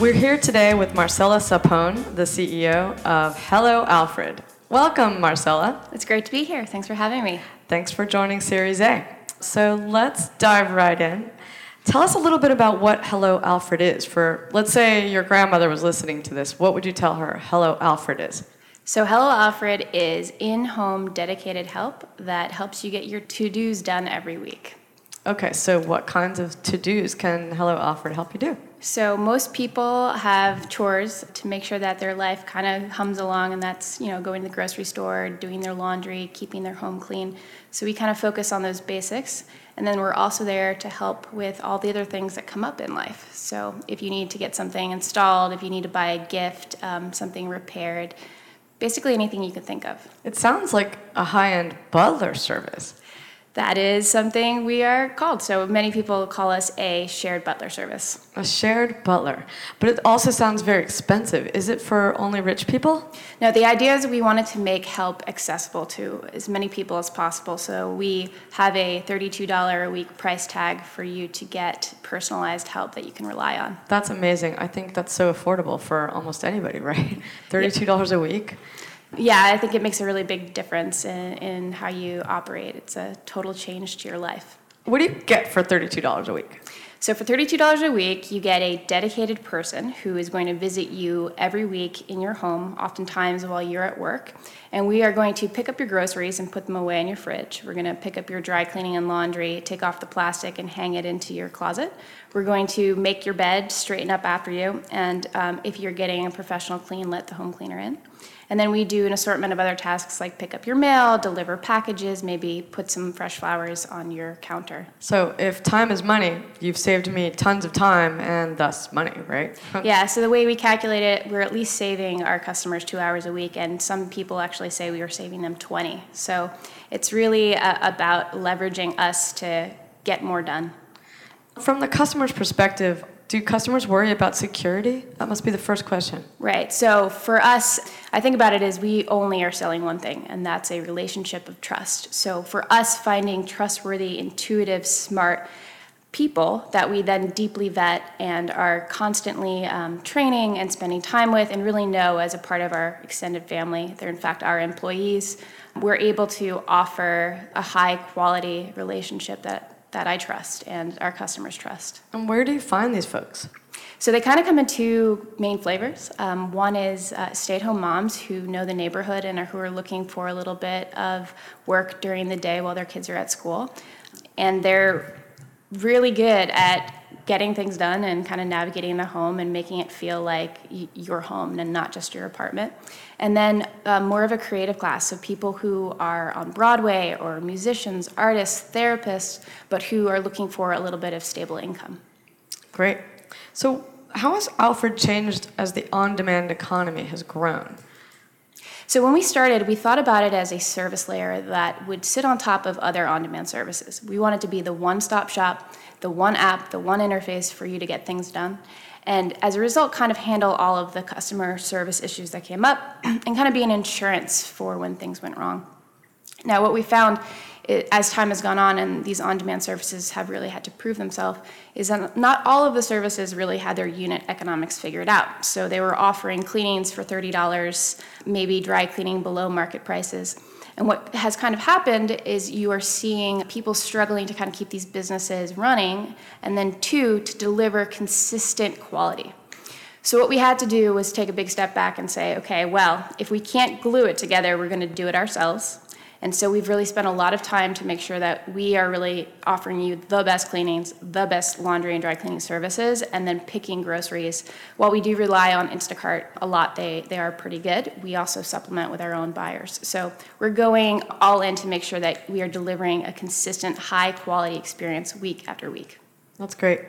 We're here today with Marcela Sapone, the CEO of Hello Alfred. Welcome, Marcella. It's great to be here. Thanks for having me. Thanks for joining Series A. So let's dive right in. Tell us a little bit about what Hello Alfred is. For, let's say your grandmother was listening to this, what would you tell her Hello Alfred is? So, Hello Alfred is in home dedicated help that helps you get your to dos done every week. Okay, so what kinds of to dos can Hello Alfred help you do? So, most people have chores to make sure that their life kind of hums along, and that's, you know, going to the grocery store, doing their laundry, keeping their home clean. So, we kind of focus on those basics. And then we're also there to help with all the other things that come up in life. So if you need to get something installed, if you need to buy a gift, um, something repaired, basically anything you can think of. It sounds like a high end butler service that is something we are called. So many people call us a shared butler service. A shared butler. But it also sounds very expensive. Is it for only rich people? No, the idea is we wanted to make help accessible to as many people as possible. So we have a $32 a week price tag for you to get personalized help that you can rely on. That's amazing. I think that's so affordable for almost anybody, right? $32 a week. Yeah, I think it makes a really big difference in, in how you operate. It's a total change to your life. What do you get for $32 a week? So, for $32 a week, you get a dedicated person who is going to visit you every week in your home, oftentimes while you're at work. And we are going to pick up your groceries and put them away in your fridge. We're going to pick up your dry cleaning and laundry, take off the plastic, and hang it into your closet. We're going to make your bed, straighten up after you, and um, if you're getting a professional clean, let the home cleaner in. And then we do an assortment of other tasks like pick up your mail, deliver packages, maybe put some fresh flowers on your counter. So if time is money, you've saved me tons of time and thus money, right? yeah, so the way we calculate it, we're at least saving our customers two hours a week, and some people actually say we are saving them 20. So it's really uh, about leveraging us to get more done. From the customer's perspective, do customers worry about security? That must be the first question. Right. So for us, I think about it as we only are selling one thing, and that's a relationship of trust. So for us, finding trustworthy, intuitive, smart people that we then deeply vet and are constantly um, training and spending time with and really know as a part of our extended family. They're, in fact, our employees. We're able to offer a high quality relationship that that I trust and our customers trust. And where do you find these folks? So they kind of come in two main flavors. Um, one is uh, stay-at-home moms who know the neighborhood and are, who are looking for a little bit of work during the day while their kids are at school, and they're really good at getting things done and kind of navigating the home and making it feel like your home and not just your apartment. And then uh, more of a creative class, so people who are on Broadway or musicians, artists, therapists, but who are looking for a little bit of stable income. Great. So, how has Alfred changed as the on demand economy has grown? So, when we started, we thought about it as a service layer that would sit on top of other on demand services. We wanted to be the one stop shop the one app, the one interface for you to get things done. And as a result, kind of handle all of the customer service issues that came up and kind of be an insurance for when things went wrong. Now, what we found as time has gone on and these on demand services have really had to prove themselves is that not all of the services really had their unit economics figured out. So they were offering cleanings for $30, maybe dry cleaning below market prices. And what has kind of happened is you are seeing people struggling to kind of keep these businesses running, and then two, to deliver consistent quality. So, what we had to do was take a big step back and say, okay, well, if we can't glue it together, we're going to do it ourselves. And so we've really spent a lot of time to make sure that we are really offering you the best cleanings, the best laundry and dry cleaning services, and then picking groceries. While we do rely on Instacart a lot, they, they are pretty good. We also supplement with our own buyers. So we're going all in to make sure that we are delivering a consistent, high quality experience week after week. That's great.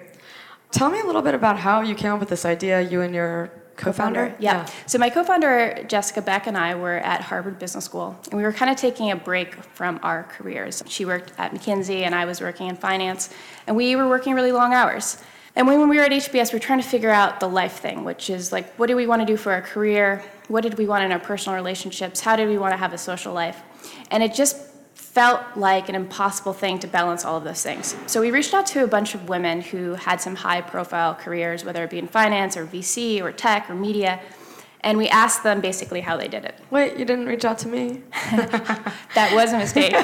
Tell me a little bit about how you came up with this idea, you and your co-founder? Yeah. yeah. So my co-founder Jessica Beck and I were at Harvard Business School, and we were kind of taking a break from our careers. She worked at McKinsey, and I was working in finance, and we were working really long hours. And when we were at HBS, we were trying to figure out the life thing, which is like, what do we want to do for our career? What did we want in our personal relationships? How did we want to have a social life? And it just felt like an impossible thing to balance all of those things. So we reached out to a bunch of women who had some high profile careers, whether it be in finance or VC or tech or media, and we asked them basically how they did it. Wait, you didn't reach out to me? That was a mistake.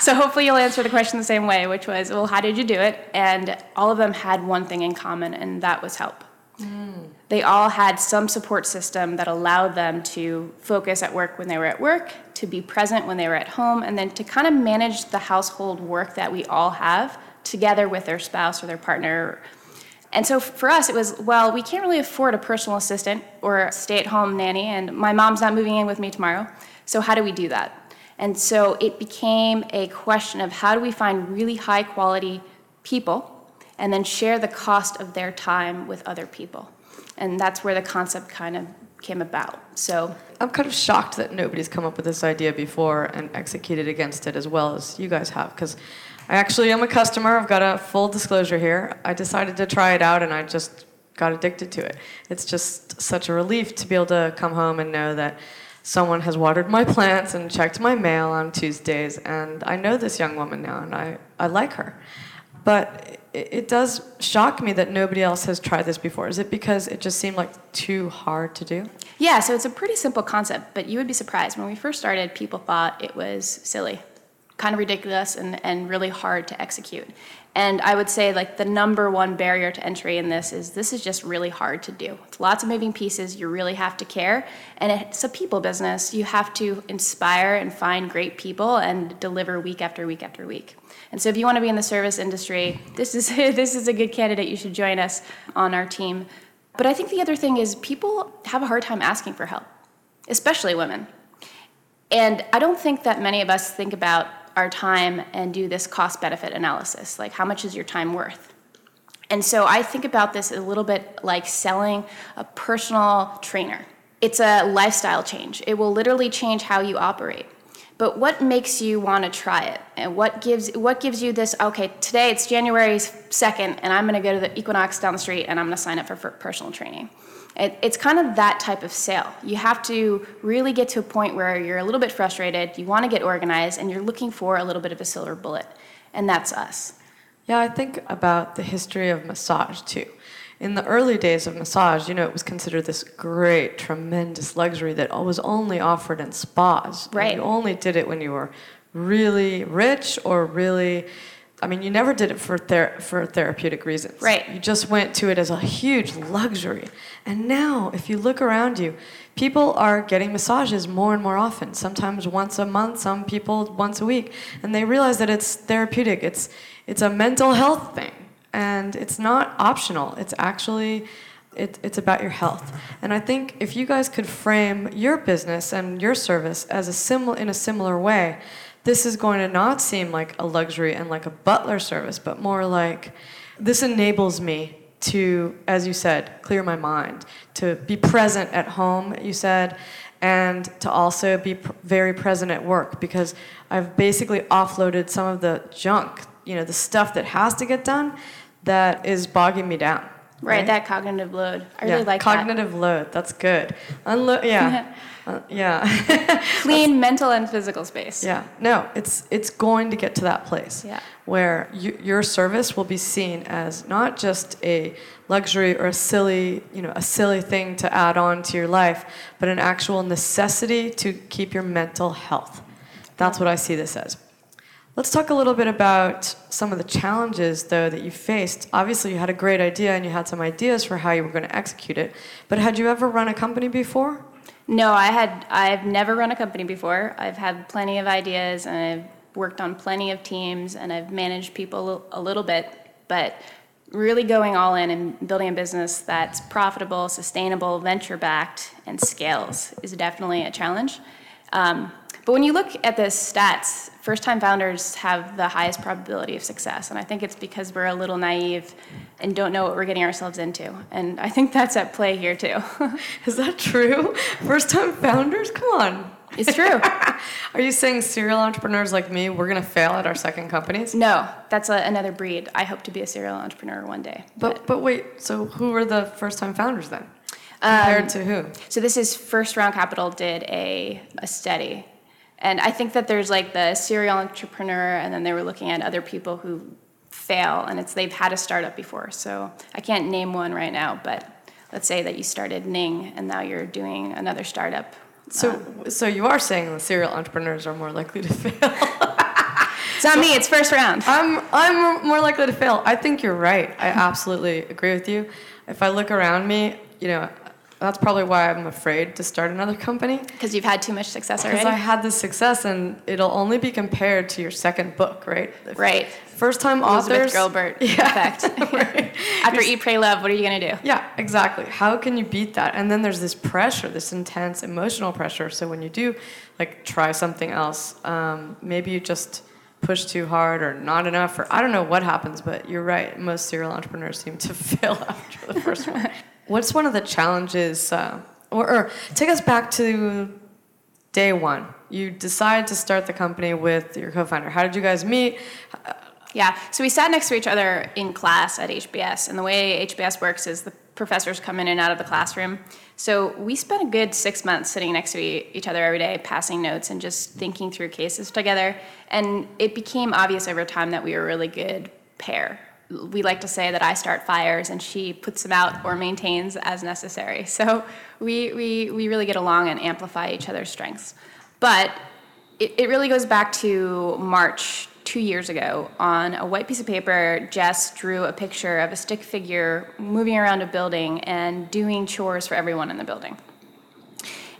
so hopefully you'll answer the question the same way, which was, well, how did you do it? And all of them had one thing in common, and that was help. Hmm. They all had some support system that allowed them to focus at work when they were at work, to be present when they were at home, and then to kind of manage the household work that we all have together with their spouse or their partner. And so for us, it was, well, we can't really afford a personal assistant or a stay at home nanny, and my mom's not moving in with me tomorrow. So how do we do that? And so it became a question of how do we find really high quality people and then share the cost of their time with other people. And that's where the concept kind of came about. So I'm kind of shocked that nobody's come up with this idea before and executed against it as well as you guys have. Because I actually am a customer. I've got a full disclosure here. I decided to try it out and I just got addicted to it. It's just such a relief to be able to come home and know that someone has watered my plants and checked my mail on Tuesdays. And I know this young woman now and I, I like her. But it, does shock me that nobody else has tried this before. Is it because it just seemed like too hard to do? Yeah, so it's a pretty simple concept, but you would be surprised. When we first started, people thought it was silly, kind of ridiculous, and, and really hard to execute. And I would say, like, the number one barrier to entry in this is this is just really hard to do. It's lots of moving pieces. You really have to care. And it's a people business. You have to inspire and find great people and deliver week after week after week. And so, if you want to be in the service industry, this is, this is a good candidate. You should join us on our team. But I think the other thing is people have a hard time asking for help, especially women. And I don't think that many of us think about our time and do this cost benefit analysis like, how much is your time worth? And so I think about this a little bit like selling a personal trainer. It's a lifestyle change, it will literally change how you operate. But what makes you want to try it? And what gives what gives you this? Okay, today it's January second, and I'm going to go to the Equinox down the street, and I'm going to sign up for, for personal training. It, it's kind of that type of sale. You have to really get to a point where you're a little bit frustrated, you want to get organized, and you're looking for a little bit of a silver bullet, and that's us. Yeah, I think about the history of massage too. In the early days of massage, you know, it was considered this great, tremendous luxury that was only offered in spas. And Right. you only did it when you were really rich or really. I mean, you never did it for ther- for therapeutic reasons. Right. You just went to it as a huge luxury. And now, if you look around you, people are getting massages more and more often. Sometimes once a month, some people once a week, and they realize that it's therapeutic. It's it's a mental health thing, and it's not optional. It's actually it, it's about your health. And I think if you guys could frame your business and your service as a similar in a similar way, this is going to not seem like a luxury and like a butler service, but more like this enables me to, as you said, clear my mind, to be present at home, you said, and to also be pr- very present at work because I've basically offloaded some of the junk, you know, the stuff that has to get done that is bogging me down. Right, that cognitive load. I really yeah, like that. cognitive load. That's good. Unlo- yeah, uh, yeah, Clean mental and physical space. yeah. No, it's it's going to get to that place Yeah. where you, your service will be seen as not just a luxury or a silly, you know, a silly thing to add on to your life, but an actual necessity to keep your mental health. That's what I see this as. Let's talk a little bit about some of the challenges, though, that you faced. Obviously, you had a great idea and you had some ideas for how you were going to execute it. But had you ever run a company before? No, I had I've never run a company before. I've had plenty of ideas and I've worked on plenty of teams and I've managed people a little bit, but really going all in and building a business that's profitable, sustainable, venture backed, and scales is definitely a challenge. Um, but when you look at the stats, first time founders have the highest probability of success. And I think it's because we're a little naive and don't know what we're getting ourselves into. And I think that's at play here too. Is that true? First time founders? Come on. it's true. Are you saying serial entrepreneurs like me, we're going to fail at our second companies? No, that's a, another breed. I hope to be a serial entrepreneur one day. But, but wait, so who were the first time founders then? Um, Compared to who? So this is First Round Capital did a, a study, And I think that there's like the serial entrepreneur, and then they were looking at other people who fail, and it's they've had a startup before. So I can't name one right now, but let's say that you started Ning, and now you're doing another startup. So, um, so you are saying the serial entrepreneurs are more likely to fail? It's not me. It's first round. I'm I'm more likely to fail. I think you're right. I absolutely agree with you. If I look around me, you know, that's probably why I'm afraid to start another company. Because you've had too much success already. Because. I had this success, and it'll only be compared to your second book, right? Right. First time Elizabeth authors. Gilbert Yeah. effect. Right. After Eat, Pray, Love, what are you gonna do? Yeah, exactly. How can you beat that? And then there's this pressure, this intense emotional pressure. So when you do, like, try something else, um, maybe you just push too hard or not enough, or I don't know what happens. But you're right. Most serial entrepreneurs seem to fail after the first one. What's one of the challenges, uh, or, or take us back to day one? You decide to start the company with your co-founder. How did you guys meet? Yeah, so we sat next to each other in class at HBS, and the way HBS works is the professors come in and out of the classroom. So we spent a good six months sitting next to each other every day, passing notes and just thinking through cases together. And it became obvious over time that we were a really good pair. We like to say that I start fires and she puts them out or maintains as necessary. So we, we, we really get along and amplify each other's strengths. But it, it really goes back to March two years ago. On a white piece of paper, Jess drew a picture of a stick figure moving around a building and doing chores for everyone in the building.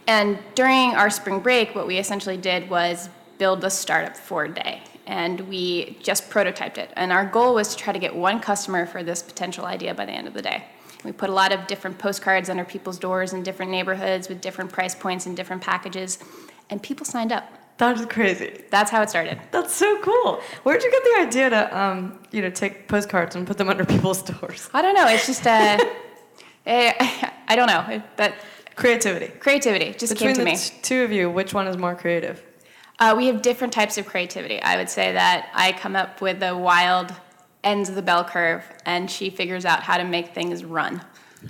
And during our spring break, what we essentially did was build the startup for a day. And we just prototyped it. And our goal was to try to get one customer for this potential idea by the end of the day. We put a lot of different postcards under people's doors in different neighborhoods with different price points and different packages. And people signed up. That is crazy. That's how it started. That's so cool. Where'd you get the idea to, um, you know, take postcards and put them under people's doors? I don't know. It's just uh, eh, I don't know. That Creativity. creativity just Between came to the me. t- two of you, which one is more creative? Uh, we have different types of creativity. I would say that I come up with the wild ends of the bell curve, and she figures out how to make things run.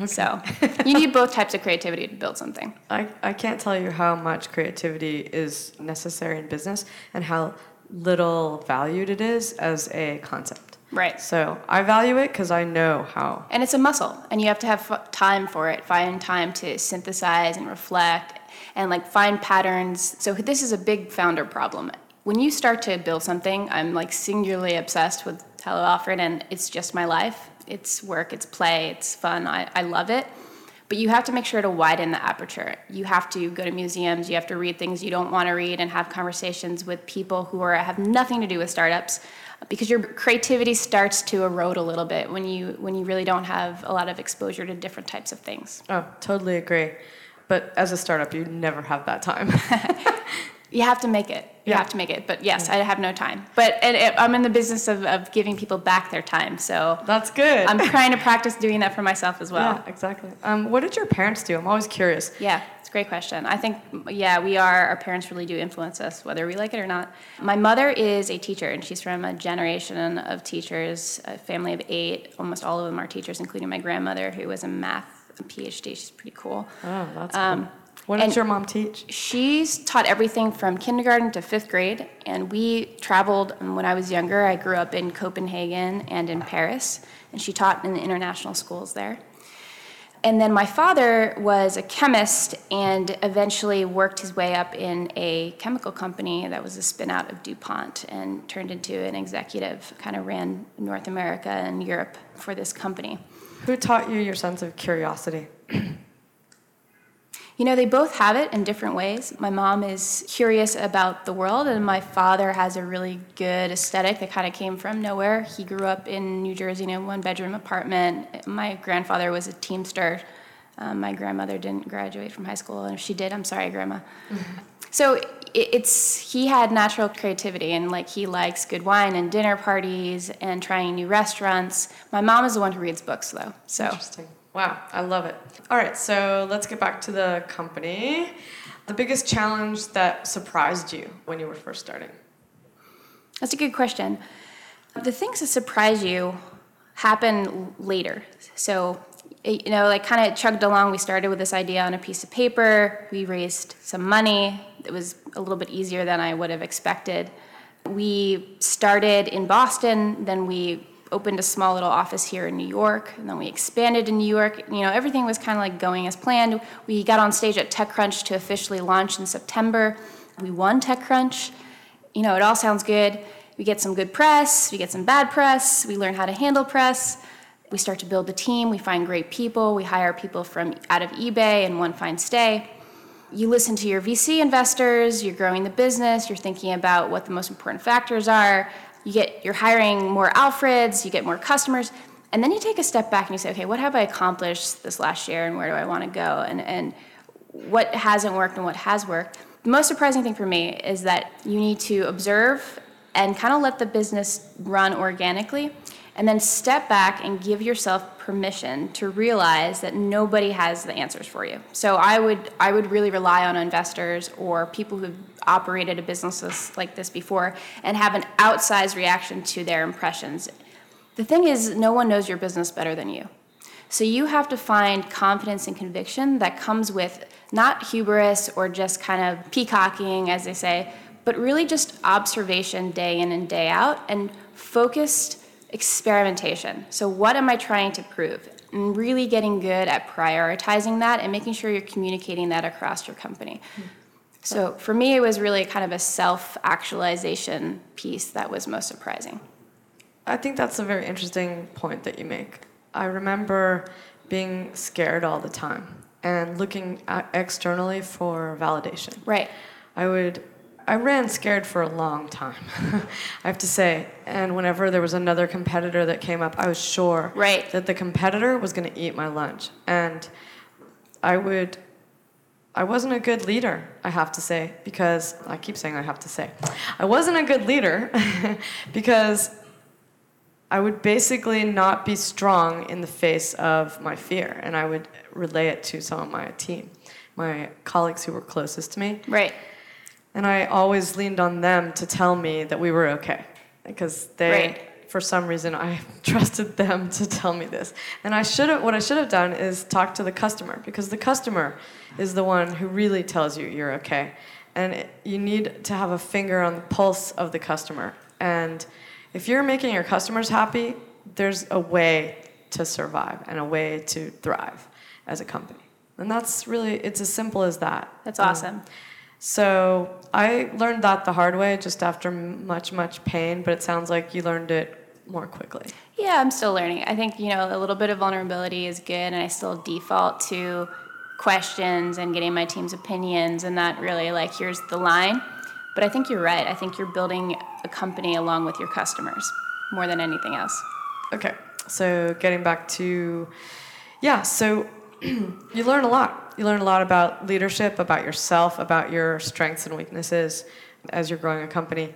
So you need both types of creativity to build something. I, I can't tell you how much creativity is necessary in business and how little valued it is as a concept. Right. So I value it because I know how. And it's a muscle, and you have to have f- time for it. Find time to synthesize and reflect, and like find patterns. So this is a big founder problem. When you start to build something, I'm like singularly obsessed with Hello Alfred, and it's just my life. It's work, it's play, it's fun. I, I love it. But you have to make sure to widen the aperture. You have to go to museums, you have to read things you don't want to read, and have conversations with people who are, have nothing to do with startups because your creativity starts to erode a little bit when you when you really don't have a lot of exposure to different types of things. Oh, totally agree. But as a startup, you never have that time. You have to make it. You Yeah. have to make it. But yes, I have no time. But and it, I'm in the business of, of giving people back their time, so That's good. I'm trying to practice doing that for myself as well. yeah, exactly. Um, what did your parents do? I'm always curious. Yeah, it's a great question. I think, yeah, we are, our parents really do influence us, whether we like it or not. My mother is a teacher, and she's from a generation of teachers, a family of eight. Almost all of them are teachers, including my grandmother, who was a math PhD. She's pretty cool. Oh, that's Um, cool. What did and- your mom teach? She's taught everything from kindergarten to fifth grade, and we traveled. and When I was younger, I grew up in Copenhagen and in Paris, and she taught in the international schools there. And then my father was a chemist and eventually worked his way up in a chemical company that was a spin out of DuPont and turned into an executive, kind of ran North America and Europe for this company. Who taught you your sense of curiosity? You know, they both have it in different ways. My mom is curious about the world, and my father has a really good aesthetic that kind of came from nowhere. He grew up in New Jersey in a one bedroom apartment. My grandfather was a Teamster. Um, my grandmother didn't graduate from high school, and if she did, I'm sorry, Grandma. So it, it's he had natural creativity, and like he likes good wine and dinner parties and trying new restaurants. My mom is the one who reads books, though. So Interesting. Wow, I love it. All right, so let's get back to the company. The biggest challenge that surprised you when you were first starting? That's a good question. The things that surprise you happen later. So, you know, like kind of chugged along. We started with this idea on a piece of paper. We raised some money. It was a little bit easier than I would have expected. We started in Boston, then we opened a small little office here in New York, and then we expanded in New York. You know, everything was kind of like going as planned. We got on stage at TechCrunch to officially launch in September. We won TechCrunch. You know, it all sounds good. We get some good press, we get some bad press, we learn how to handle press. We start to build the team, we find great people, we hire people from out of eBay and onefinestay. You listen to your VC investors, you're growing the business, you're thinking about what the most important factors are. You get you're hiring more Alfreds, you get more customers, and then you take a step back and you say, okay, what have I accomplished this last year and where do I want to go? And and what hasn't worked and what has worked. The most surprising thing for me is that you need to observe and kind of let the business run organically and then step back and give yourself permission to realize that nobody has the answers for you. So I would I would really rely on investors or people who've operated a business like this before and have an outsized reaction to their impressions. The thing is no one knows your business better than you. So you have to find confidence and conviction that comes with not hubris or just kind of peacocking as they say, but really just observation day in and day out and focused experimentation. So, what am I trying to prove? And really getting good at prioritizing that and making sure you're communicating that across your company. Hmm. So, for me, it was really kind of a self actualization piece that was most surprising. I think that's a very interesting point that you make. I remember being scared all the time and looking externally for validation. Right. I would I ran scared for a long time, I have to say. And whenever there was another competitor that came up, I was sure right. that the competitor was going to eat my lunch. And I would, I wasn't a good leader, I have to say, because I keep saying I have to say. I wasn't a good leader because I would basically not be strong in the face of my fear. And I would relay it to some of my team, my colleagues who were closest to me. Right. And I always leaned on them to tell me that we were okay. Because they, right. for some reason, I trusted them to tell me this. And I should have, what I should have done is talk to the customer, because the customer is the one who really tells you you're okay. And it, you need to have a finger on the pulse of the customer. And if you're making your customers happy, there's a way to survive and a way to thrive as a company. And that's really, it's as simple as that. That's awesome. Um, so I learned that the hard way, just after much, much pain. But it sounds like you learned it more quickly. Yeah, I'm still learning. I think you know a little bit of vulnerability is good, and I still default to questions and getting my team's opinions, and not really like here's the line. But I think you're right. I think you're building a company along with your customers more than anything else. Okay, so getting back to yeah, so you learn a lot. You learn a lot about leadership, about yourself, about your strengths and weaknesses as you're growing a company.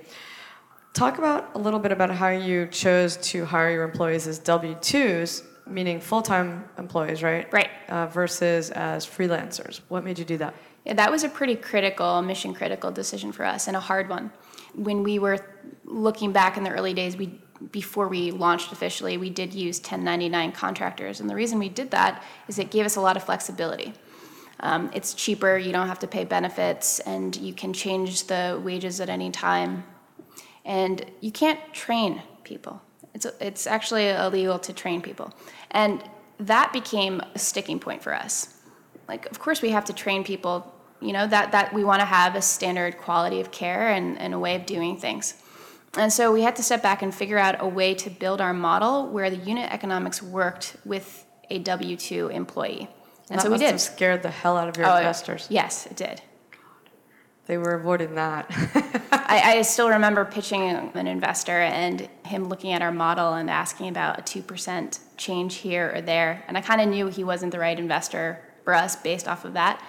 Talk about a little bit about how you chose to hire your employees as W 2s, meaning full time employees, right? Right. Uh, versus as freelancers. What made you do that? Yeah, that was a pretty critical, mission critical decision for us and a hard one. When we were looking back in the early days, we before we launched officially, we did use 1099 contractors. And the reason we did that is it gave us a lot of flexibility. Um, it's cheaper, you don't have to pay benefits, and you can change the wages at any time. And you can't train people. It's, it's actually illegal to train people. And that became a sticking point for us. Like, of course, we have to train people, you know, that, that we want to have a standard quality of care and, and a way of doing things. And so we had to step back and figure out a way to build our model where the unit economics worked with a W 2 employee. And so we did. Have scared the hell out of your oh, investors. Yes, it did. They were avoiding that. I, I, still remember pitching an investor and him looking at our model and asking about a 2% change here or there. And I kind of knew he wasn't the right investor for us based off of that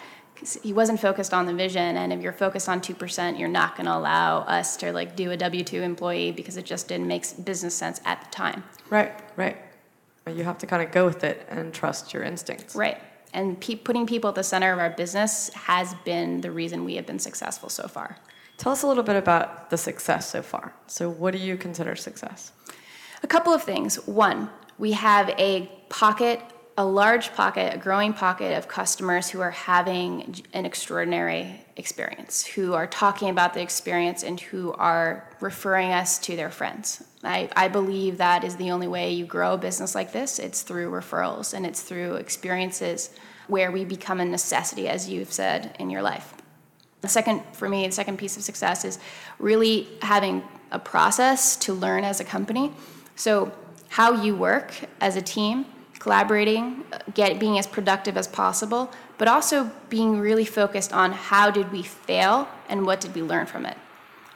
he wasn't focused on the vision and if you're focused on 2% you're not going to allow us to like do a w2 employee because it just didn't make business sense at the time right right But you have to kind of go with it and trust your instincts right and pe- putting people at the center of our business has been the reason we have been successful so far tell us a little bit about the success so far so what do you consider success a couple of things one we have a pocket a large pocket, a growing pocket of customers who are having an extraordinary experience, who are talking about the experience and who are referring us to their friends. I, I believe that is the only way you grow a business like this. It's through referrals and it's through experiences where we become a necessity, as you've said, in your life. The second, for me, the second piece of success is really having a process to learn as a company. So, how you work as a team, collaborating, get being as productive as possible, but also being really focused on how did we fail and what did we learn from it.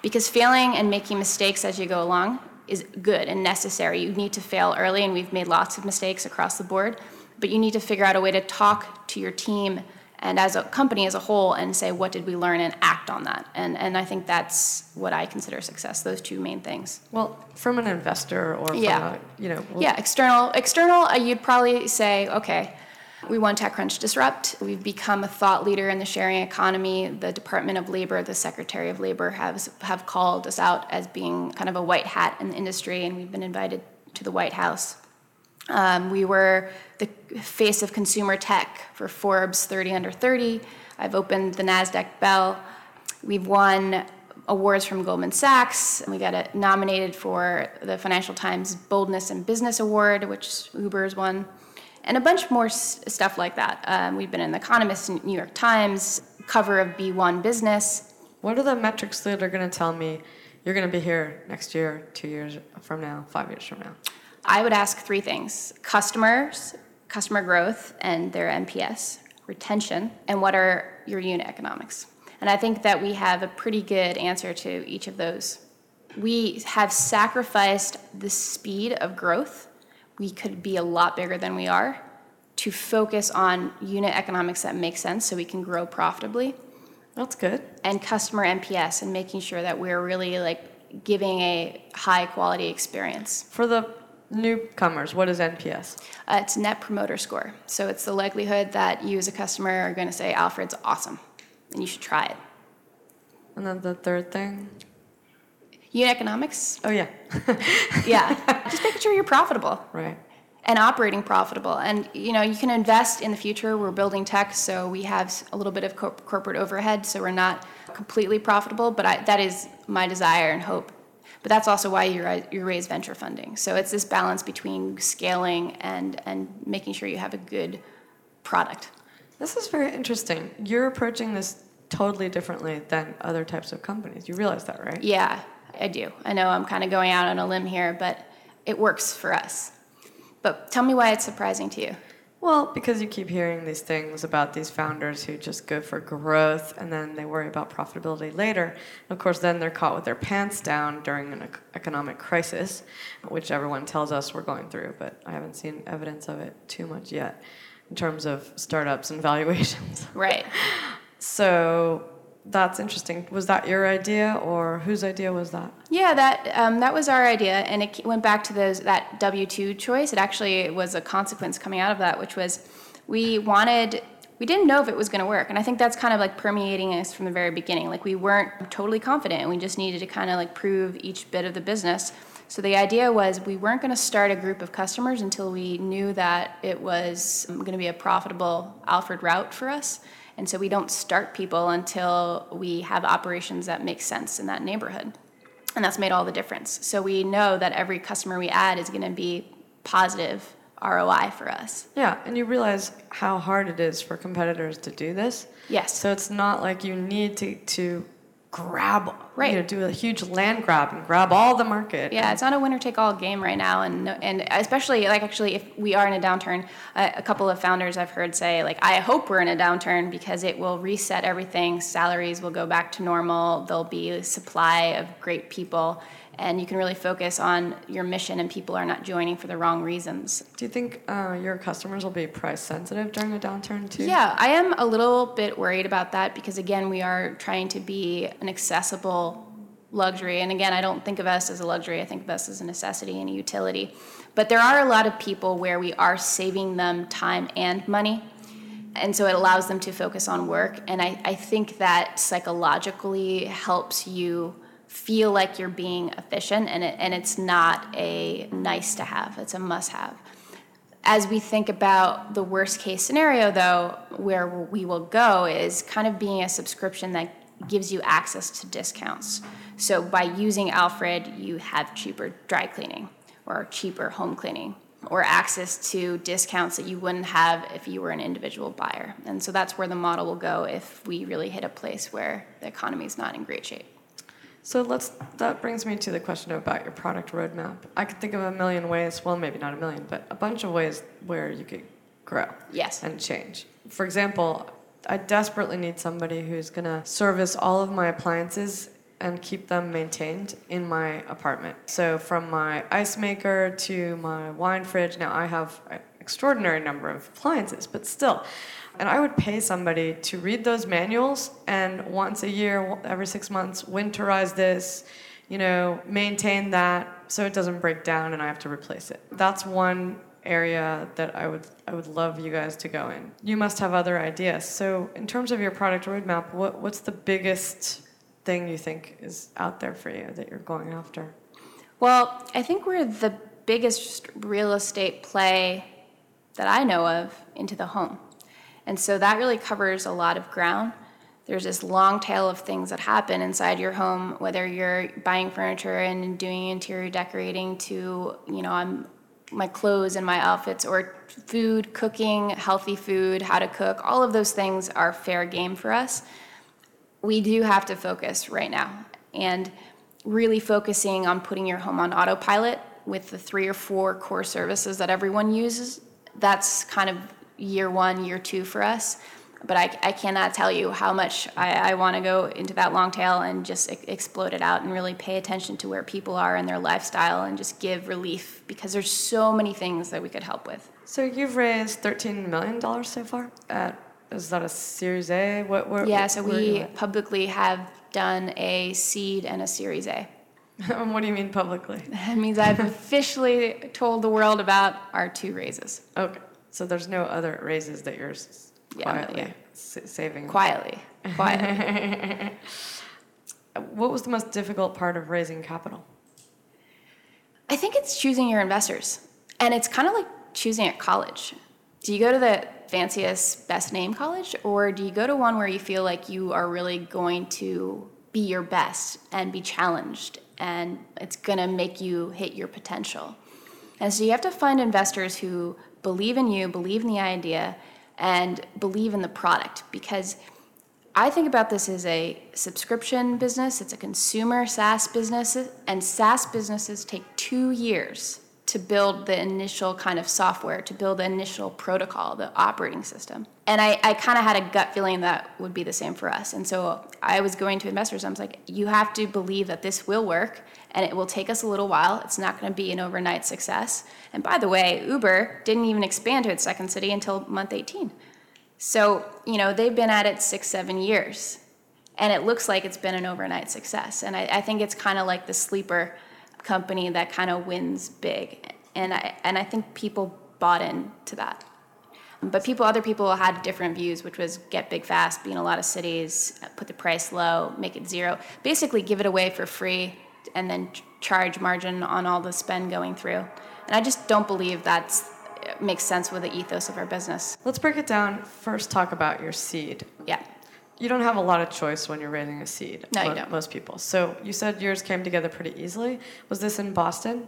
Because failing and making mistakes as you go along is good and necessary. You need to fail early, and we've made lots of mistakes across the board, but you need to figure out a way to talk to your team and as a company as a whole and say what did we learn and act on that and and i think that's what i consider success those two main things Well, from an investor or from Yeah. a, you know, well, yeah external external uh, you'd probably say okay we won TechCrunch Disrupt. We've become a thought leader in the sharing economy. The Department of Labor, the Secretary of Labor, has have called us out as being kind of a white hat in the industry, and we've been invited to the White House. Um, we were the face of consumer tech for Forbes 30 Under 30. I've opened the NASDAQ Bell. We've won awards from Goldman Sachs. We got a, nominated for the Financial Times Boldness in Business Award, which Uber's won, and a bunch more s- stuff like that. Um, we've been in The Economist, New York Times, cover of B1 Business. What are the metrics that are going to tell me you're going to be here next year, two years from now, five years from now? I would ask three things customers, customer growth, and their NPS, retention, and what are your unit economics. And I think that we have a pretty good answer to each of those. We have sacrificed the speed of growth. We could be a lot bigger than we are to focus on unit economics that make sense so we can grow profitably That's good. and customer NPS and making sure that we're really like giving a high quality experience. For the newcomers, what is NPS? Uh, it's net promoter score. So it's the likelihood that you as a customer are going to say, Alfred's awesome, and you should try it. And then the third thing? Unit economics, Oh, yeah. yeah, just making sure you're profitable right. and operating profitable. And you know, you can invest in the future. We're building tech, so we have a little bit of corp- corporate overhead, so we're not completely profitable. But I, that is my desire and hope. But that's also why you ri- you raise venture funding. So it's this balance between scaling and and making sure you have a good product. This is very interesting. You're approaching this totally differently than other types of companies. You realize that, right? Yeah, I do. I know I'm kind of going out on a limb here, but it works for us. But tell me why it's surprising to you. Well, because you keep hearing these things about these founders who just go for growth and then they worry about profitability later. Of course, then they're caught with their pants down during an economic crisis, which everyone tells us we're going through, but I haven't seen evidence of it too much yet in terms of startups and valuations. Right. So that's interesting. Was that your idea or whose idea was that? Yeah, that um, that was our idea, and it went back to those that W two choice. It actually was a consequence coming out of that, which was we wanted. We didn't know if it was going to work, and I think that's kind of like permeating us from the very beginning. Like we weren't totally confident, and we just needed to kind of like prove each bit of the business. So the idea was we weren't going to start a group of customers until we knew that it was going to be a profitable Alfred route for us. And so we don't start people until we have operations that make sense in that neighborhood. And that's made all the difference. So we know that every customer we add is going to be positive ROI for us. Yeah, and you realize how hard it is for competitors to do this. Yes. So it's not like you need to, to grab, Right. you know, do a huge land grab and grab all the market. Yeah, it's not a winner take all game right now, and and especially like actually if we are in a downturn, a, a couple of founders I've heard say like I hope we're in a downturn because it will reset everything. Salaries will go back to normal. There'll be a supply of great people, and you can really focus on your mission, and people are not joining for the wrong reasons. Do you think uh, your customers will be price sensitive during a downturn too? Yeah, I am a little bit worried about that because again, we are trying to be an accessible luxury. And again, I don't think of us as a luxury, I think of us as a necessity and a utility. But there are a lot of people where we are saving them time and money. And so it allows them to focus on work. And I, I think that psychologically helps you feel like you're being efficient and, it, and it's not a nice to have, it's a must have as we think about the worst case scenario, though, where we will go is kind of being a subscription that gives you access to discounts. So by using Alfred, you have cheaper dry cleaning or cheaper home cleaning or access to discounts that you wouldn't have if you were an individual buyer. And so that's where the model will go if we really hit a place where the economy is not in great shape. So let's, that brings me to the question about your product roadmap. I could think of a million ways, well, maybe not a million, but a bunch of ways where you could grow. Yes. And change. For example, I desperately need somebody who's gonna service all of my appliances and keep them maintained in my apartment. So from my ice maker to my wine fridge, now I have an extraordinary number of appliances, but still. And I would pay somebody to read those manuals and once a year, every six months, winterize this, you know, maintain that so it doesn't break down and I have to replace it. That's one area that I would I would love you guys to go in. You must have other ideas. So in terms of your product roadmap, what, what's the biggest thing you think is out there for you that you're going after? Well, I think we're the biggest real estate play that I know of into the home. And so that really covers a lot of ground. There's this long tail of things that happen inside your home, whether you're buying furniture and doing interior decorating to, you know, I'm my clothes and my outfits or food, cooking, healthy food, how to cook, all of those things are fair game for us. We do have to focus right now and really focusing on putting your home on autopilot with the three or four core services that everyone uses. That's kind of year one, year two for us. But I, I cannot tell you how much I, I want to go into that long tail and just e- explode it out and really pay attention to where people are in their lifestyle and just give relief because there's so many things that we could help with. So you've raised $13 million so far. At, is that a Series A? What, where, Yeah, so we publicly have done a seed and a Series A. what do you mean publicly? That means I've officially told the world about our two raises Okay, so there's no other raises that you're s- Yeah, no, quietly yeah. s- saving. quietly. Quietly. What was the most difficult part of raising capital? I think it's choosing your investors. And it's kind of like choosing at college. Do you go to the fanciest, best name college, or do you go to one where you feel like you are really going to be your best and be challenged and it's going to make you hit your potential? And so you have to find investors who believe in you, believe in the idea, and believe in the product. Because I think about this as a subscription business, it's a consumer SaaS business, and SaaS businesses take two years to build the initial kind of software, to build the initial protocol, the operating system. And I, I kind of had a gut feeling that would be the same for us. And so I was going to investors, I was like, you have to believe that this will work and it will take us a little while. It's not going to be an overnight success. And by the way, Uber didn't even expand to its second city until month 18. So, you know, they've been at it six, seven years, and it looks like it's been an overnight success. And I, I think it's kind of like the sleeper company that kind of wins big. And I, and I think people bought into that. But people, other people had different views, which was get big fast, be in a lot of cities, put the price low, make it zero. Basically, give it away for free, and then charge margin on all the spend going through. And I just don't believe that's makes sense with the ethos of our business. Let's break it down. First, talk about your seed. Yeah. You don't have a lot of choice when you're raising a seed. No, you mo- don't. Most people. So you said yours came together pretty easily. Was this in Boston?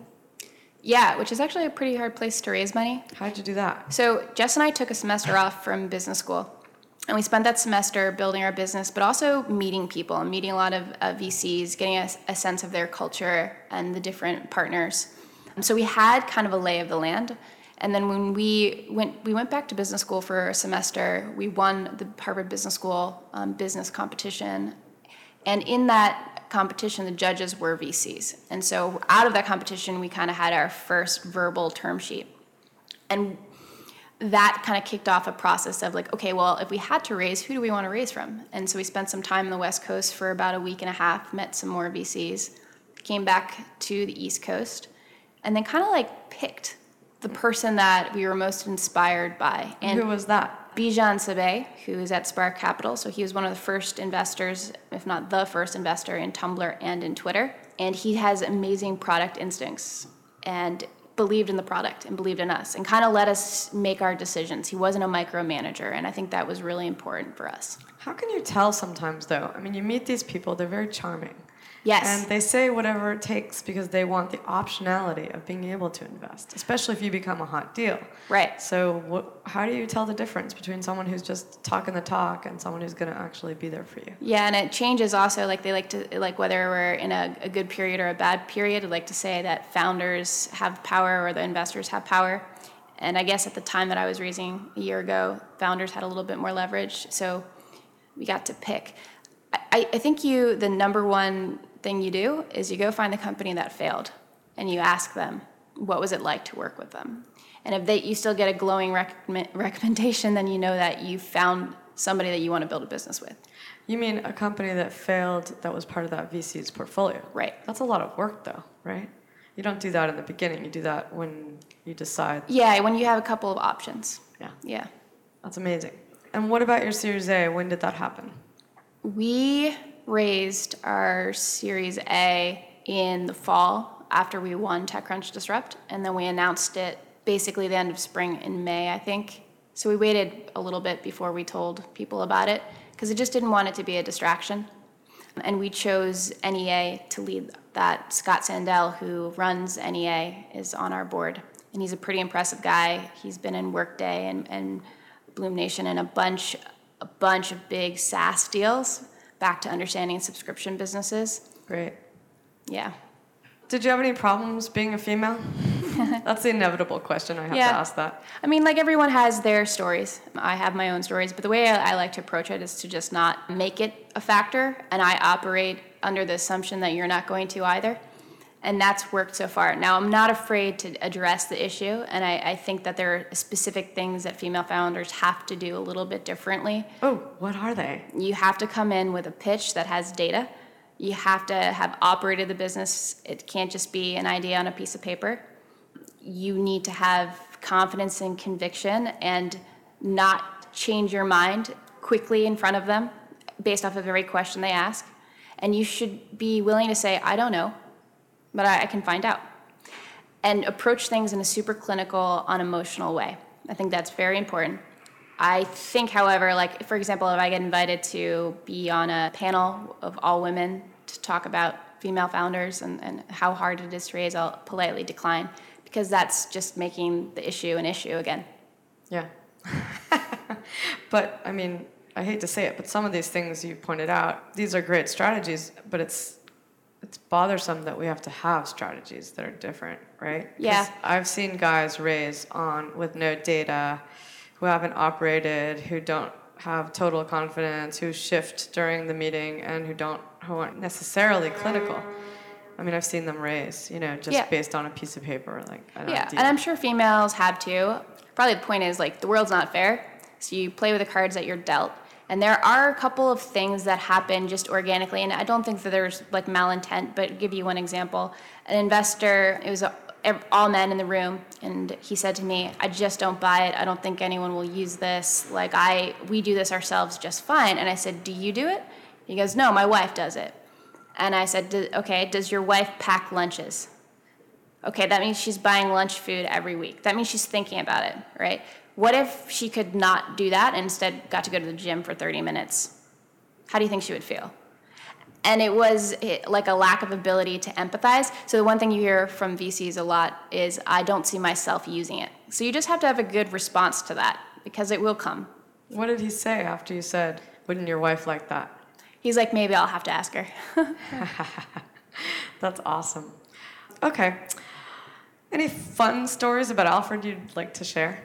Yeah, which is actually a pretty hard place to raise money. How'd you do that? So Jess and I took a semester off from business school. And we spent that semester building our business, but also meeting people and meeting a lot of uh, VCs, getting a, a sense of their culture and the different partners. And so we had kind of a lay of the land. And then when we went, we went back to business school for a semester. We won the Harvard Business School um, business competition, and in that competition, the judges were VCs. And so out of that competition, we kind of had our first verbal term sheet. And that kind of kicked off a process of like, okay, well, if we had to raise, who do we want to raise from? And so we spent some time on the West Coast for about a week and a half, met some more VCs, came back to the East Coast, and then kind of like picked the person that we were most inspired by. And Who was that? Bijan Sabet, who is at Spark Capital. So he was one of the first investors, if not the first investor in Tumblr and in Twitter. And he has amazing product instincts and believed in the product and believed in us and kind of let us make our decisions. He wasn't a micromanager, and I think that was really important for us. How can you tell sometimes, though? I mean, you meet these people, they're very charming. Yes. And they say whatever it takes because they want the optionality of being able to invest, especially if you become a hot deal. Right. So, what, how do you tell the difference between someone who's just talking the talk and someone who's going to actually be there for you? Yeah, and it changes also. Like they like to like whether we're in a, a good period or a bad period. I'd like to say that founders have power or the investors have power. And I guess at the time that I was raising a year ago, founders had a little bit more leverage. So we got to pick. I, I think you the number one thing you do is you go find the company that failed and you ask them what was it like to work with them and if they, you still get a glowing recommend, recommendation then you know that you found somebody that you want to build a business with You mean a company that failed that was part of that VC's portfolio? Right. That's a lot of work, though, right? You don't do that in the beginning. You do that when you decide. yeah when you have a couple of options Yeah, yeah that's amazing. And what about your Series A? When did that happen? we raised our series a in the fall after we won techcrunch disrupt and then we announced it basically the end of spring in may i think. So we waited a little bit before we told people about it because it just didn't want it to be a distraction. And we chose nea to lead that. Scott sandell who runs nea is on our board and he's a pretty impressive guy. He's been in workday and, and bloom nation and a bunch a bunch of big saas deals back to understanding subscription businesses Great. yeah Did you have any problems being a female? That's the inevitable question. I have Yeah. to ask that. I mean, like everyone has their stories. I have my own stories, but the way I, I like to approach it is to just not make it a factor, and I operate under the assumption that you're not going to either. And that's worked so far. Now, I'm not afraid to address the issue, and I, I think that there are specific things that female founders have to do a little bit differently. Oh, what are they? You have to come in with a pitch that has data. You have to have operated the business. It can't just be an idea on a piece of paper. You need to have confidence and conviction and not change your mind quickly in front of them based off of every question they ask. And you should be willing to say, I don't know, but I, I can find out. And approach things in a super clinical, unemotional way. I think that's very important. I think, however, like for example, if I get invited to be on a panel of all women to talk about female founders and, and how hard it is to raise, I'll politely decline because that's just making the issue an issue again. Yeah. but I mean, I hate to say it, but some of these things you pointed out, these are great strategies, but it's it's bothersome that we have to have strategies that are different, right? Yeah. I've seen guys raise on with no data, who haven't operated, who don't have total confidence, who shift during the meeting, and who don't who aren't necessarily clinical. I mean, I've seen them raise, you know, just Yeah. based on a piece of paper, like I don't Yeah, and I'm sure females have too. Probably the point is like the world's not fair, so you play with the cards that you're dealt. And there are a couple of things that happen just organically, and I don't think that there's like malintent. But give you one example: an investor, it was a, all men in the room, and he said to me, "I just don't buy it. I don't think anyone will use this. Like I, we do this ourselves just fine." And I said, "Do you do it?" He goes, "No, my wife does it." And I said, "Do- "Okay, does your wife pack lunches?" Okay, that means she's buying lunch food every week. That means she's thinking about it, right? What if she could not do that and instead got to go to the gym for 30 minutes? How do you think she would feel? And it was eh, like a lack of ability to empathize. So, the one thing you hear from VCs a lot is, I don't see myself using it. So, you just have to have a good response to that because it will come. What did he say after you said, "Wouldn't your wife like that?" He's like, maybe I'll have to ask her. That's awesome. Okay. Any fun stories about Alfred you'd like to share?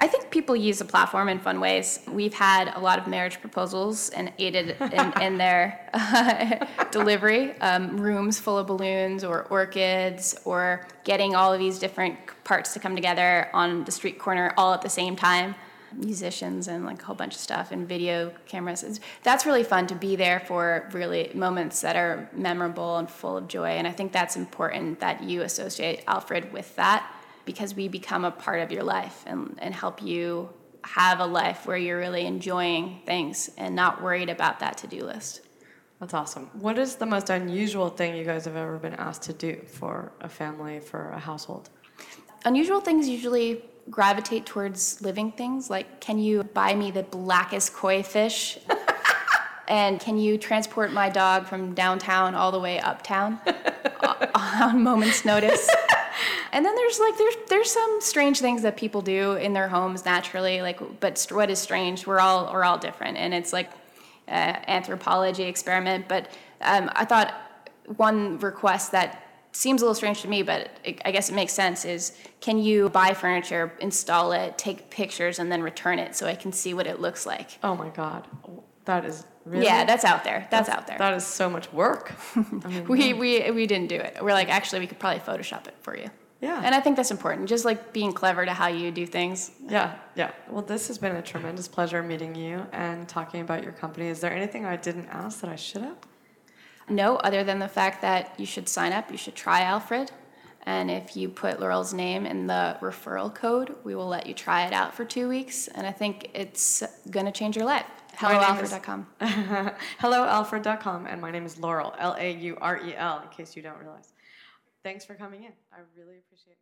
I think people use the platform in fun ways. We've had a lot of marriage proposals and aided in, in their uh, delivery. Um, rooms full of balloons or orchids, or getting all of these different parts to come together on the street corner all at the same time. Musicians and like a whole bunch of stuff and video cameras. It's, that's really fun to be there for really moments that are memorable and full of joy. And I think that's important that you associate Alfred with that because we become a part of your life and, and help you have a life where you're really enjoying things and not worried about that to-do list. That's awesome. What is the most unusual thing you guys have ever been asked to do for a family, for a household? unusual things usually gravitate towards living things. Like, can you buy me the blackest koi fish? and can you transport my dog from downtown all the way uptown on moment's notice? And then there's like there's there's some strange things that people do in their homes naturally. Like, but what is strange? We're all we're all different, and it's like uh, anthropology experiment. But um, I thought one request that seems a little strange to me, but it, I guess it makes sense is can you buy furniture, install it, take pictures, and then return it so I can see what it looks like? Oh my God, that is really. Yeah, that's out there. That's, out there. That is so much work. I mean, we, we, we didn't do it. We're like, actually, we could probably Photoshop it for you. Yeah. And I think that's important, just like being clever to how you do things. yeah, yeah. Well, this has been a tremendous pleasure meeting you and talking about your company. Is there anything I didn't ask that I should have? No, other than the fact that you should sign up, you should try Alfred. And if you put Laurel's name in the referral code, we will let you try it out for two weeks. And I think it's going to change your life. My name is- HelloAlfred.com. HelloAlfred.com, and my name is Laurel, L A U R E L, in case you don't realize. Thanks for coming in. I really appreciate you.